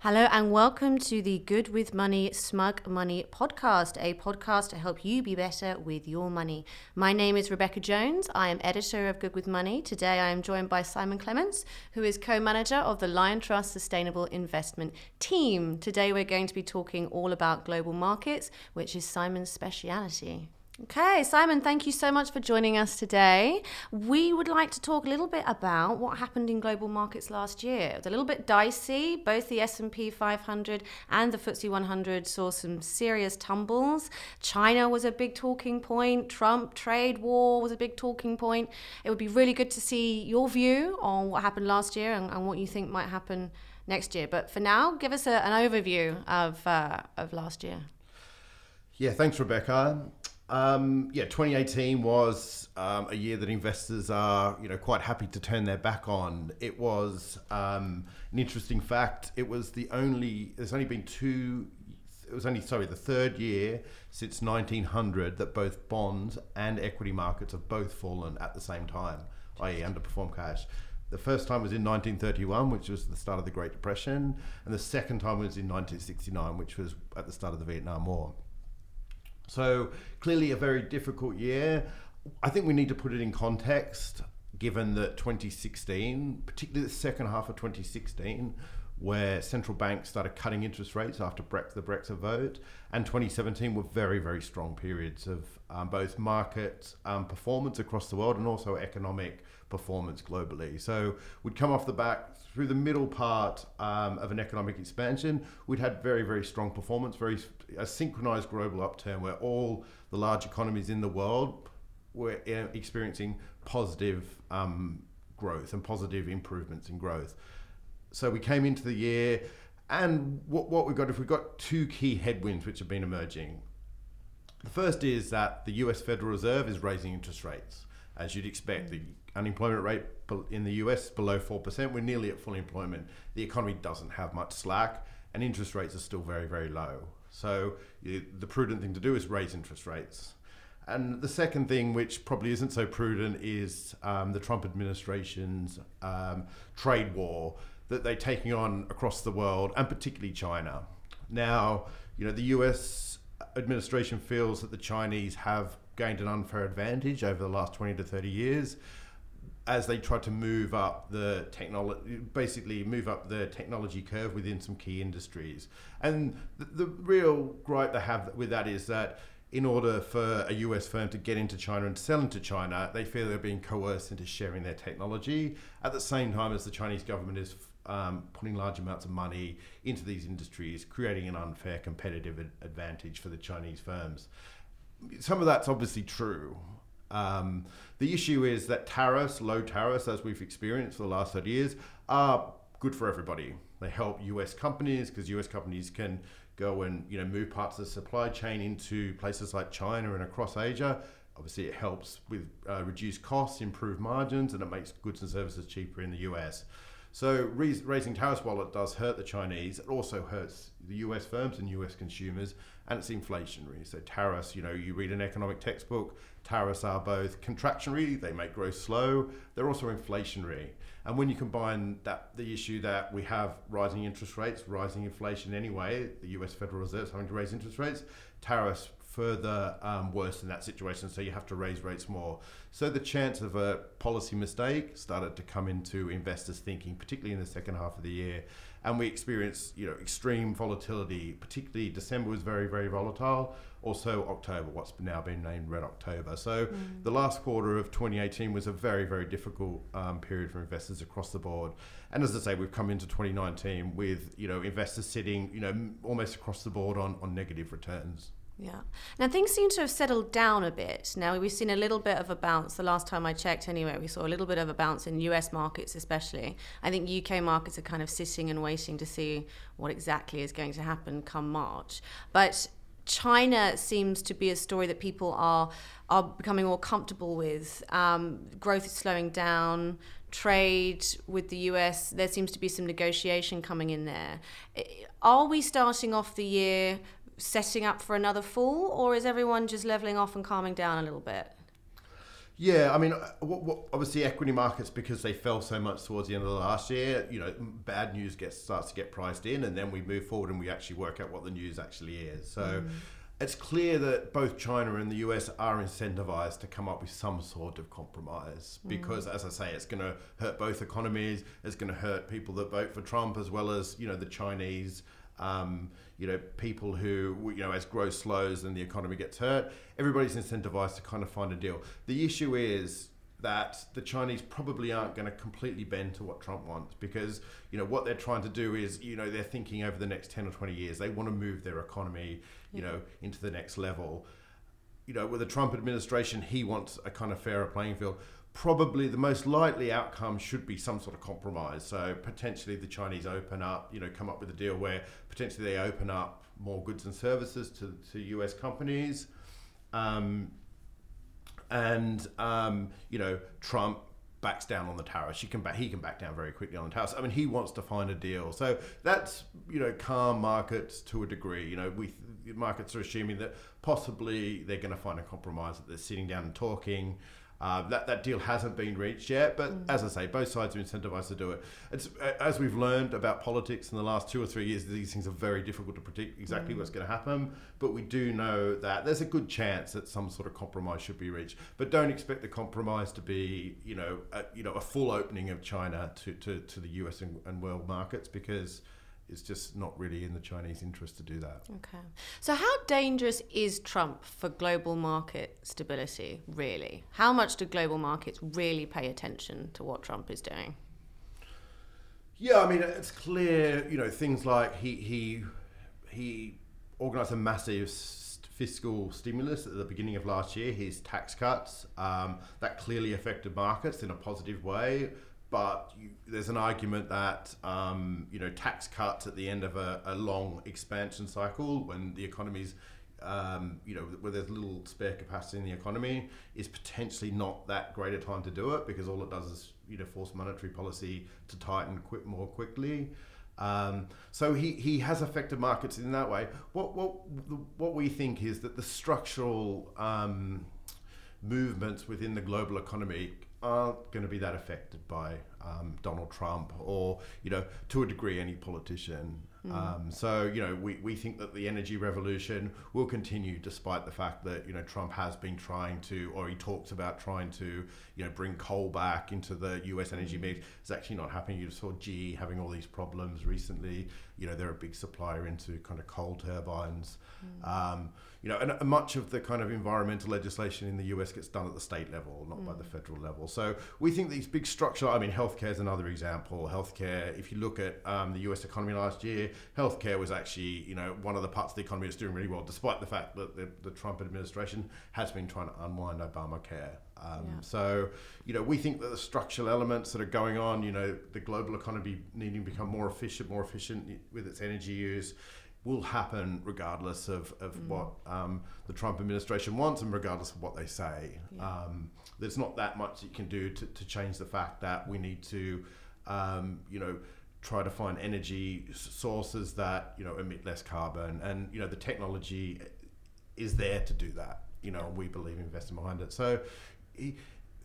Hello and welcome to the Good with Money, Smug Money podcast, a podcast to help you be better with your money. My name is Rebecca Jones. I am editor of Good with Money. Today I am joined by Simon Clements, who is co manager of the Liontrust Sustainable Investment Team. Today we're going to be talking all about global markets, which is Simon's speciality. Okay, Simon, thank you so much for joining us today. We would like to talk a little bit about what happened in global markets last year. It was a little bit dicey. Both the S&P 500 and the FTSE 100 saw some serious tumbles. China was a big talking point. Trump trade war was a big talking point. It would be really good to see your view on what happened last year and, and what you think might happen next year. But for now, give us a, an overview of uh, of last year. Yeah, thanks, Rebecca. Um, yeah, 2018 was um, a year that investors are, you know, quite happy to turn their back on. It was um, an interesting fact. It was the only. There's only been two. It was only sorry the third year since 1900 that both bonds and equity markets have both fallen at the same time, i.e., underperformed cash. The first time was in 1931, which was the start of the Great Depression, and the second time was in 1969, which was at the start of the Vietnam War. So clearly a very difficult year. I think we need to put it in context, given that 2016, particularly the second half of 2016, where central banks started cutting interest rates after Brexit, the Brexit vote, and 2017 were very, very strong periods of um, both market um, performance across the world and also economic performance globally. So we'd come off the back through the middle part um, of an economic expansion, we'd had very, very strong performance, very a synchronized global upturn where all the large economies in the world were uh, experiencing positive um, growth and positive improvements in growth. So we came into the year, and what, what we've got, if we've got two key headwinds which have been emerging. The first is that the US Federal Reserve is raising interest rates. As you'd expect, the unemployment rate in the US is below 4%. We're nearly at full employment. The economy doesn't have much slack, and interest rates are still very, very low. So the prudent thing to do is raise interest rates. And the second thing, which probably isn't so prudent, is um, the Trump administration's um, trade war that they're taking on across the world, and particularly China. Now, you know, the US administration feels that the Chinese have gained an unfair advantage over the last 20 to 30 years as they try to move up the technology, basically move up the technology curve within some key industries. And the, the, real gripe they have with that is that in order for a US firm to get into China and sell into China, they feel they're being coerced into sharing their technology at the same time as the Chinese government is um, putting large amounts of money into these industries, creating an unfair competitive advantage for the Chinese firms. Some of that's obviously true. Um, the issue is that tariffs, low tariffs, as we've experienced for the last 30 years, are good for everybody. They help US companies because US companies can go and you know move parts of the supply chain into places like China and across Asia. Obviously, it helps with uh, reduced costs, improve margins, and it makes goods and services cheaper in the US. So raising tariffs, while it does hurt the Chinese, it also hurts the US firms and US consumers, and it's inflationary. So tariffs, you know, you read an economic textbook, tariffs are both contractionary, they make growth slow, they're also inflationary. And when you combine that the issue that we have rising interest rates, rising inflation anyway, the US Federal Reserve having to raise interest rates, tariffs further um, worse in that situation, so you have to raise rates more. So the chance of a policy mistake started to come into investors' thinking, particularly in the second half of the year. And we experienced, you know, extreme volatility. Particularly December was very, very volatile. Also October, what's now been named Red October. So mm. the last quarter of 2018 was a very, very difficult um, period for investors across the board. And as I say, we've come into 2019 with, you know, investors sitting, you know, almost across the board on, on negative returns. Yeah. Now things seem to have settled down a bit. Now we've seen a little bit of a bounce. The last time I checked, anyway, we saw a little bit of a bounce in US markets, especially. I think UK markets are kind of sitting and waiting to see what exactly is going to happen come March. But China seems to be a story that people are are becoming more comfortable with. Um, growth is slowing down. Trade with the US, there seems to be some negotiation coming in there. Are we starting off the year setting up for another fall, or is everyone just leveling off and calming down a little bit? Yeah, I mean, uh, what, what, obviously equity markets because they fell so much towards the end of the last year. You know, bad news gets starts to get priced in, and then we move forward and we actually work out what the news actually is. So. Mm. It's clear that both China and the US are incentivized to come up with some sort of compromise mm. because, as I say, it's going to hurt both economies. It's going to hurt people that vote for Trump as well as you know the Chinese um, you know, people who, you know, as growth slows and the economy gets hurt, everybody's incentivized to kind of find a deal. The issue is that the Chinese probably aren't going to completely bend to what Trump wants because, you know, what they're trying to do is, you know, they're thinking over the next 10 or 20 years, they want to move their economy, you yeah. know, into the next level. You know, with the Trump administration, he wants a kind of fairer playing field probably the most likely outcome should be some sort of compromise. So potentially the Chinese open up, you know, come up with a deal where potentially they open up more goods and services to, to US companies. Um, and, um, you know, Trump backs down on the tariffs. He can back, he can back down very quickly on the tariffs. I mean, he wants to find a deal. So that's, you know, calm markets to a degree. You know, we markets are assuming that possibly they're going to find a compromise, that they're sitting down and talking. Uh, that that deal hasn't been reached yet, but mm. as I say, both sides are incentivized to do it. It's as we've learned about politics in the last two or three years, these things are very difficult to predict exactly mm. what's going to happen. But we do know that there's a good chance that some sort of compromise should be reached. But don't expect the compromise to be, you know, a, you know, a full opening of China to, to, to the U.S. and, and world markets because it's just not really in the Chinese interest to do that. Okay. So, how dangerous is Trump for global market stability, really? How much do global markets really pay attention to what Trump is doing? Yeah, I mean, it's clear, you know, things like he, he, he organized a massive fiscal stimulus at the beginning of last year, his tax cuts. Um, that clearly affected markets in a positive way but you, there's an argument that um, you know tax cuts at the end of a, a long expansion cycle when the economy's um, you know where there's little spare capacity in the economy is potentially not that great a time to do it because all it does is you know force monetary policy to tighten quick more quickly. Um, so he, he has affected markets in that way. What what what we think is that the structural um, movements within the global economy aren't going to be that affected by um, Donald Trump or, you know, to a degree, any politician. Mm. Um, so, you know, we, we think that the energy revolution will continue despite the fact that, you know, Trump has been trying to, or he talks about trying to, you know, bring coal back into the US energy hmm. mix. It's actually not happening. You saw GE having all these problems recently. You know, they're a big supplier into kind of coal turbines. Mm. Um, you know, and much of the kind of environmental legislation in the US gets done at the state level, not mm. by the mm. federal level. So we think these big structural, I mean, healthcare is another example. Healthcare, if you look at um, the US economy last year, healthcare was actually, you know, one of the parts of the economy that's doing really well, despite the fact that the, the Trump administration has been trying to unwind Obamacare. Um, yeah. So, you know, we think that the structural elements that are going on, you know, the global economy needing to become more efficient, more efficient with its energy use, will happen regardless of, of mm. what um, the Trump administration wants and regardless of what they say. Yeah. Um, there's not that much you can do to, to change the fact that we need to, um, you know, try to find energy sources that you know emit less carbon, and you know the technology is there to do that. You know, we believe investing behind it. So. He,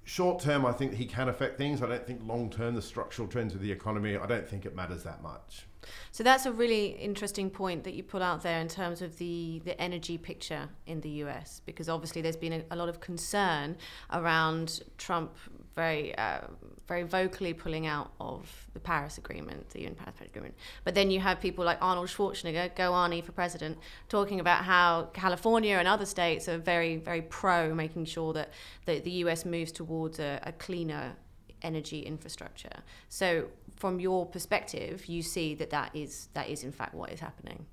short term, I think he can affect things. I don't think long term, the structural trends of the economy, I don't think it matters that much. So that's a really interesting point that you put out there in terms of the, the energy picture in the US, because obviously there's been a, a lot of concern around Trump very uh, very vocally pulling out of the Paris Agreement, the UN Paris Agreement. But then you have people like Arnold Schwarzenegger, go Arnie for president, talking about how California and other states are very, very pro making sure that the, the US moves towards a, a cleaner energy infrastructure. So from your perspective, you see that that is that is in fact what is happening.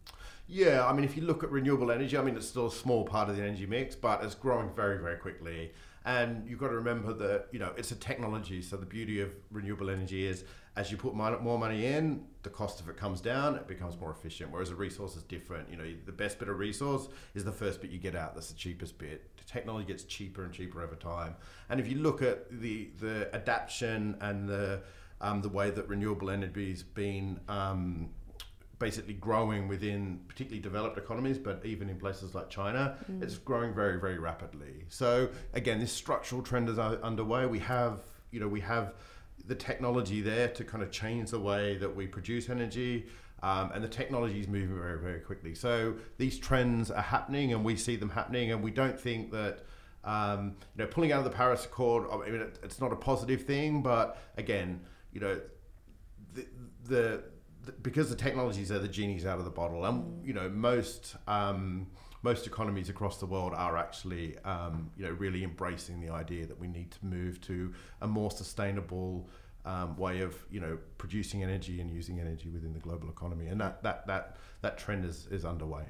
Yeah, I mean, if you look at renewable energy, I mean, it's still a small part of the energy mix, but it's growing very, very quickly. And you've got to remember that you know it's a technology. So the beauty of renewable energy is, as you put more money in, the cost of it comes down. It becomes more efficient. Whereas a resource is different. You know, the best bit of resource is the first bit you get out. That's the cheapest bit. The technology gets cheaper and cheaper over time. And if you look at the the adaptation and the um, the way that renewable energy has been um, basically growing within particularly developed economies, but even in places like China, mm. it's growing very, very rapidly. So again, this structural trend is underway. We have, you know, we have the technology there to kind of change the way that we produce energy. Um, and the technology is moving very, very quickly. So these trends are happening, and we see them happening, and we don't think that um, you know pulling out of the Paris Accord. I mean, it, it's not a positive thing, but again, you know, the, the, the because the technologies are the genies out of the bottle, and mm. you know most. Um, most economies across the world are actually, um, you know, really embracing the idea that we need to move to a more sustainable um, way of you know producing energy and using energy within the global economy, and that that that that trend is is underway.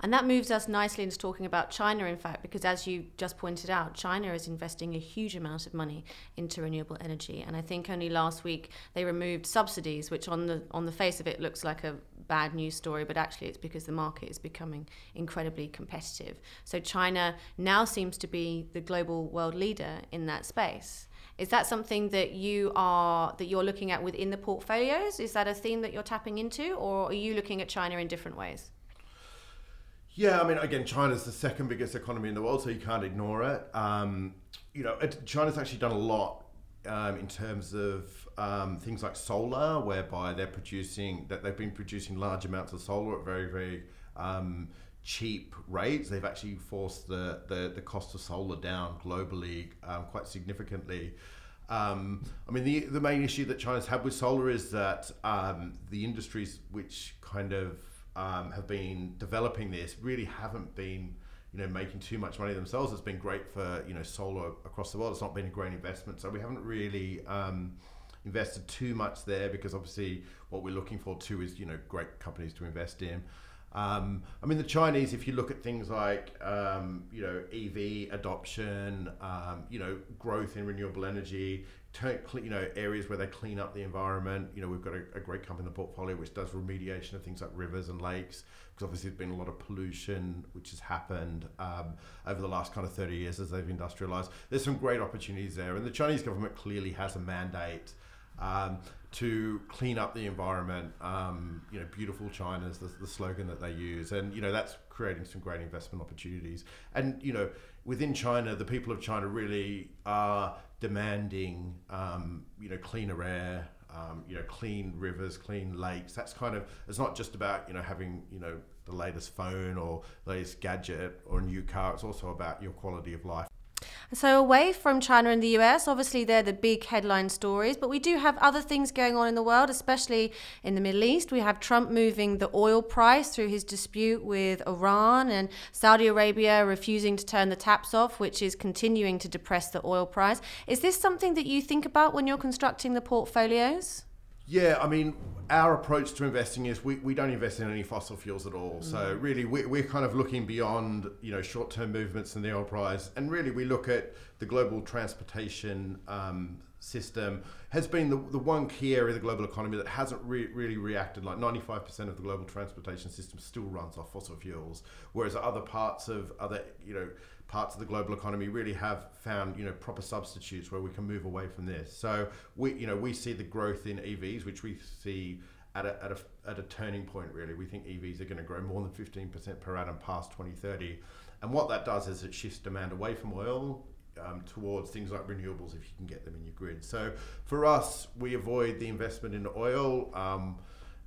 And that moves us nicely into talking about China, in fact, because as you just pointed out, China is investing a huge amount of money into renewable energy, and I think only last week they removed subsidies, which on the on the face of it looks like a bad news story, but actually it's because the market is becoming incredibly competitive. So China now seems to be the global world leader in that space. Is that something that you are that you're looking at within the portfolios? Is that a theme that you're tapping into, or are you looking at China in different ways? Yeah, I mean, again, China's the second biggest economy in the world, so you can't ignore it. Um, you know, it, China's actually done a lot um, in terms of um, things like solar, whereby they're producing that they've been producing large amounts of solar at very, very um, cheap rates. They've actually forced the, the, the cost of solar down globally um, quite significantly. Um, I mean, the, the main issue that China's had with solar is that um, the industries which kind of um, have been developing this really haven't been, you know, making too much money themselves. It's been great for you know solar across the world. It's not been a great investment, so we haven't really um, invested too much there because obviously what we're looking for too is you know great companies to invest in. Um, I mean, the Chinese, if you look at things like, um, you know, EV adoption, um, you know, growth in renewable energy, you know, areas where they clean up the environment. You know, we've got a, a, great company in the portfolio which does remediation of things like rivers and lakes, because obviously there's been a lot of pollution which has happened um, over the last kind of 30 years as they've industrialized. There's some great opportunities there. And the Chinese government clearly has a mandate um, to clean up the environment. Um, you know, beautiful China is the, the, slogan that they use, and you know that's creating some great investment opportunities. And you know, within China, the people of China really are demanding, um, you know, cleaner air. Um, you know, clean rivers, clean lakes. That's kind of. It's not just about you know having you know the latest phone or latest gadget or a new car. It's also about your quality of life. So, away from China and the US, obviously they're the big headline stories, but we do have other things going on in the world, especially in the Middle East. We have Trump moving the oil price through his dispute with Iran and Saudi Arabia refusing to turn the taps off, which is continuing to depress the oil price. Is this something that you think about when you're constructing the portfolios? Yeah, I mean, our approach to investing is we, we don't invest in any fossil fuels at all. Mm. So really, we, we're kind of looking beyond you know short term movements in the oil price, and really we look at the global transportation um, system has been the, the one key area of the global economy that hasn't re- really reacted. Like 95% of the global transportation system still runs off fossil fuels, whereas other parts of other you know parts of the global economy really have found you know proper substitutes where we can move away from this. So we you know we see the growth in EVs, which we see at a, at a, at a turning point really. We think EVs are going to grow more than 15% per annum past 2030. And what that does is it shifts demand away from oil um, towards things like renewables if you can get them in your grid. So for us, we avoid the investment in oil. Um,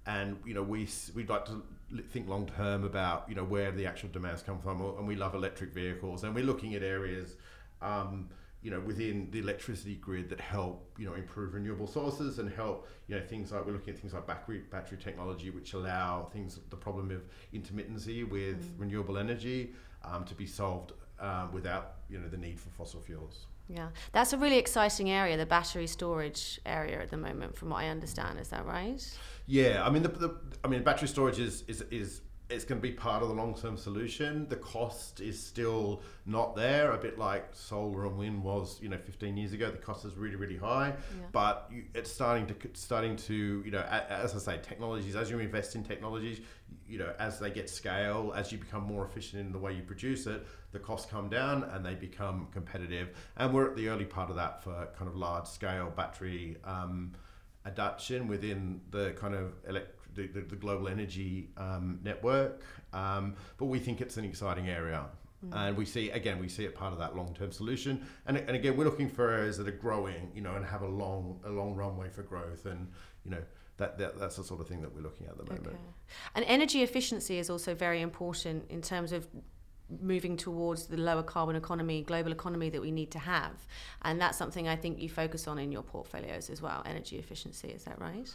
and you know we we'd like to think long term about you know where the actual demands come from, and we love electric vehicles, and we're looking at areas. Um, you know, within the electricity grid that help, you know, improve renewable sources and help, you know, things like we're looking at things like battery battery technology, which allow things the problem of intermittency with mm. renewable energy um, to be solved um, without, you know, the need for fossil fuels. Yeah, that's a really exciting area, the battery storage area at the moment, from what I understand. Is that right? Yeah, I mean, the, the I mean, battery storage is is is it's going to be part of the long term solution. The cost is still not there, a bit like solar and wind was, you know, 15 years ago. The cost is really, really high, yeah. but you, it's starting to starting to, you know, as I say, technologies. As you invest in technologies, you know, as they get scale, as you become more efficient in the way you produce it, the costs come down and they become competitive. And we're at the early part of that for kind of large scale battery. Um, adoption within the kind of elect- the, the, the global energy um, network. Um, but we think it's an exciting area. Mm. And we see again, we see it part of that long-term solution. And, and again, we're looking for areas that are growing, you know, and have a long a long runway for growth. And you know, that, that, that's the sort of thing that we're looking at at the moment. Okay. And energy efficiency is also very important in terms of moving towards the lower carbon economy, global economy that we need to have. And that's something I think you focus on in your portfolios as well, energy efficiency, is that right?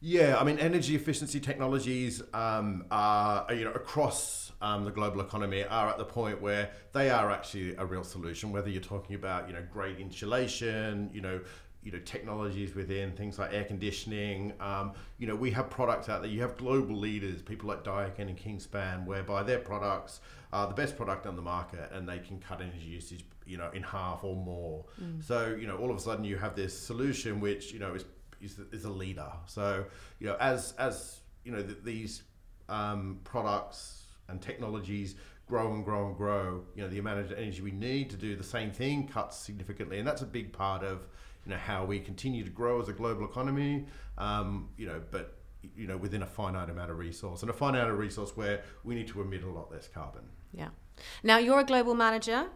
Yeah, I mean, energy efficiency technologies um, are, you know, across um, the global economy are at the point where they are actually a real solution. Whether you're talking about, you know, great insulation, you know, you know technologies within things like air conditioning. Um, you know, we have products out there. You have global leaders, people like Daikin and Kingspan, whereby their products are the best product on the market, and they can cut energy usage, you know, in half or more. Mm. So you know, all of a sudden you have this solution which you know is is, is a leader. So you know, as as you know, th- these um, products and technologies grow and grow and grow, you know, the amount of energy we need to do the same thing cuts significantly, and that's a big part of you know how we continue to grow as a global economy. Um, you know, but you know within a finite amount of resource and a finite amount of resource where we need to emit a lot less carbon. Yeah. Now you're a global manager,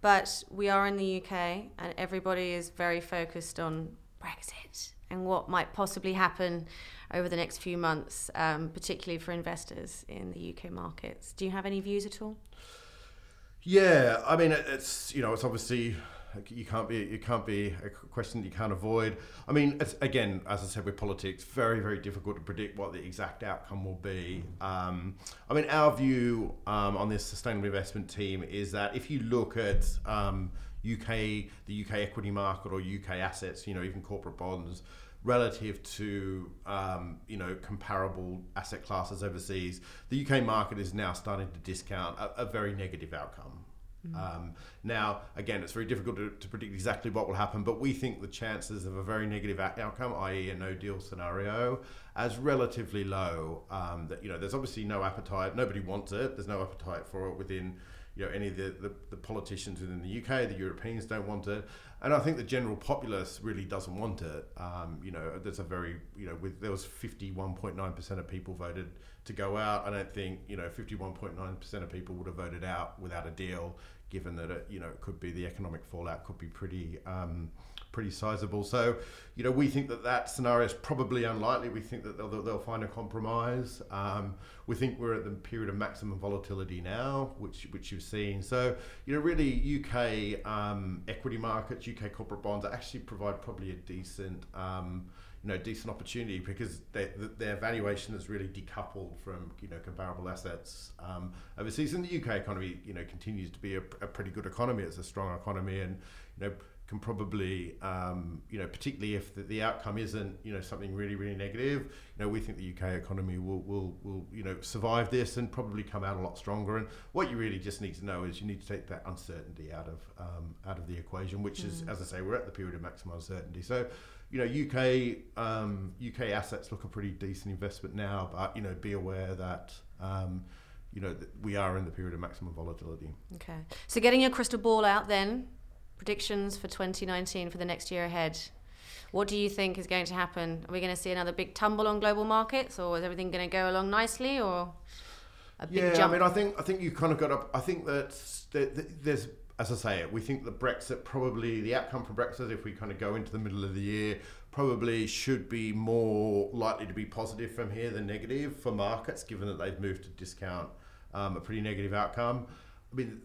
but we are in the UK, and everybody is very focused on Brexit and what might possibly happen over the next few months, um, particularly for investors in the UK markets. Do you have any views at all? Yeah, I mean, it's you know, it's obviously you can't be you can't be a question that you can't avoid. I mean, again, as I said with politics, very very difficult to predict what the exact outcome will be. Um, I mean, our view um, on this sustainable investment team is that if you look at um, UK the UK equity market or UK assets, you know, even corporate bonds relative to um, you know comparable asset classes overseas, the UK market is now starting to discount a, a very negative outcome. Mm. Um, now, again, it's very difficult to, to, predict exactly what will happen, but we think the chances of a very negative outcome, i.e., a no deal scenario, as relatively low. Um, that you know, there's obviously no appetite. Nobody wants it. There's no appetite for it within you know any of the, the, the, politicians within the UK, the Europeans don't want it, and I think the general populace really doesn't want it. Um, you know, there's a very you know with there was 51.9 percent of people voted to go out. I don't think you know 51.9 percent of people would have voted out without a deal given that it, you know it could be the economic fallout could be pretty um, pretty sizable. So, you know, we think that that scenario is probably unlikely. We think that they'll, they'll find a compromise. Um, we think we're at the period of maximum volatility now, which which you've seen. So, you know, really UK um, equity markets, UK corporate bonds actually provide probably a decent. Um, you know, decent opportunity because they, their valuation is really decoupled from you know comparable assets um, overseas. And the UK economy, you know, continues to be a, a, pretty good economy. It's a strong economy, and you know can probably, um, you know, particularly if the, the, outcome isn't, you know, something really, really negative, you know, we think the UK economy will, will, will, you know, survive this and probably come out a lot stronger. And what you really just need to know is you need to take that uncertainty out of, um, out of the equation, which mm. is, as I say, we're at the period of maximum uncertainty. So, you know, UK um, UK assets look a pretty decent investment now, but you know, be aware that um, you know that we are in the period of maximum volatility. Okay, so getting your crystal ball out, then predictions for 2019 for the next year ahead. What do you think is going to happen? Are we going to see another big tumble on global markets, or is everything going to go along nicely, or a big yeah, jump? I mean, I think I think you kind of got up. I think that there's as I say, we think that Brexit probably the outcome for Brexit, if we kind of go into the middle of the year, probably should be more likely to be positive from here than negative for markets, given that they've moved to discount um, a pretty negative outcome. I mean,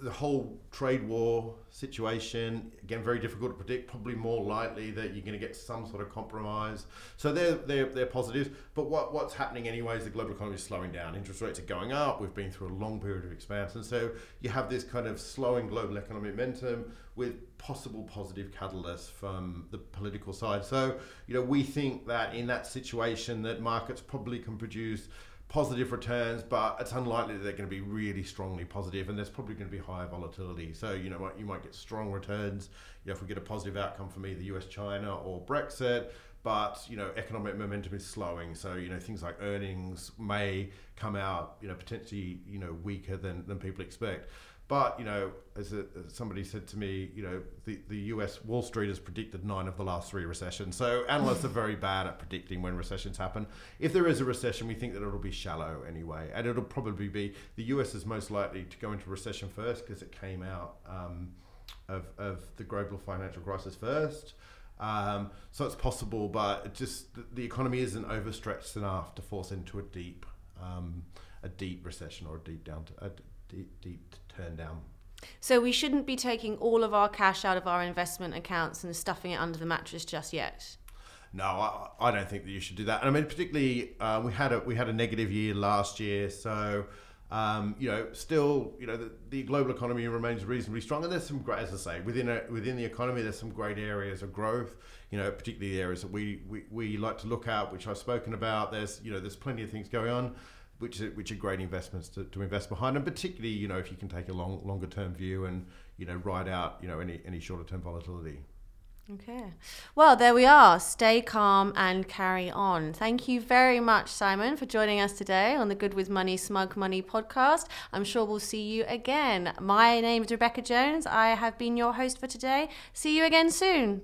the whole trade war situation again very difficult to predict probably more likely that you're going to get some sort of compromise. So they're they're, they're positives but what what's happening anyway is the global economy is slowing down. Interest rates are going up. We've been through a long period of expansion. So you have this kind of slowing global economic momentum with possible positive catalysts from the political side. So you know we think that in that situation that markets probably can produce positive returns, but it's unlikely that they're going to be really strongly positive, and there's probably going to be higher volatility. So you know, you might get strong returns. You know, if we get a positive outcome from either U.S. China or Brexit, but you know, economic momentum is slowing. So you know, things like earnings may come out, you know, potentially you know weaker than than people expect. But you know, as, a, as somebody said to me, you know, the, the U.S. Wall Street has predicted nine of the last three recessions. So analysts are very bad at predicting when recessions happen. If there is a recession, we think that it'll be shallow anyway, and it'll probably be the U.S. is most likely to go into recession first because it came out um, of of the global financial crisis first. Um, so it's possible, but just the economy isn't overstretched enough to force into a deep, um, a deep recession or a deep down, to, a deep, deep turn down. So we shouldn't be taking all of our cash out of our investment accounts and stuffing it under the mattress just yet. No, I, I don't think that you should do that. And I mean, particularly uh, we had a we had a negative year last year, so um, you know, still, you know, the, the, global economy remains reasonably strong, and there's some great, as I say, within a, within the economy, there's some great areas of growth. You know, particularly the areas that we, we, we like to look at, which I've spoken about. There's you know, there's plenty of things going on, which are, which are great investments to, to invest behind, and particularly you know, if you can take a long longer term view and you know, ride out you know any any shorter term volatility. Okay. Well, there we are. Stay calm and carry on. Thank you very much, Simon, for joining us today on the Good with Money, Smug Money podcast. I'm sure we'll see you again. My name is Rebecca Jones. I have been your host for today. See you again soon.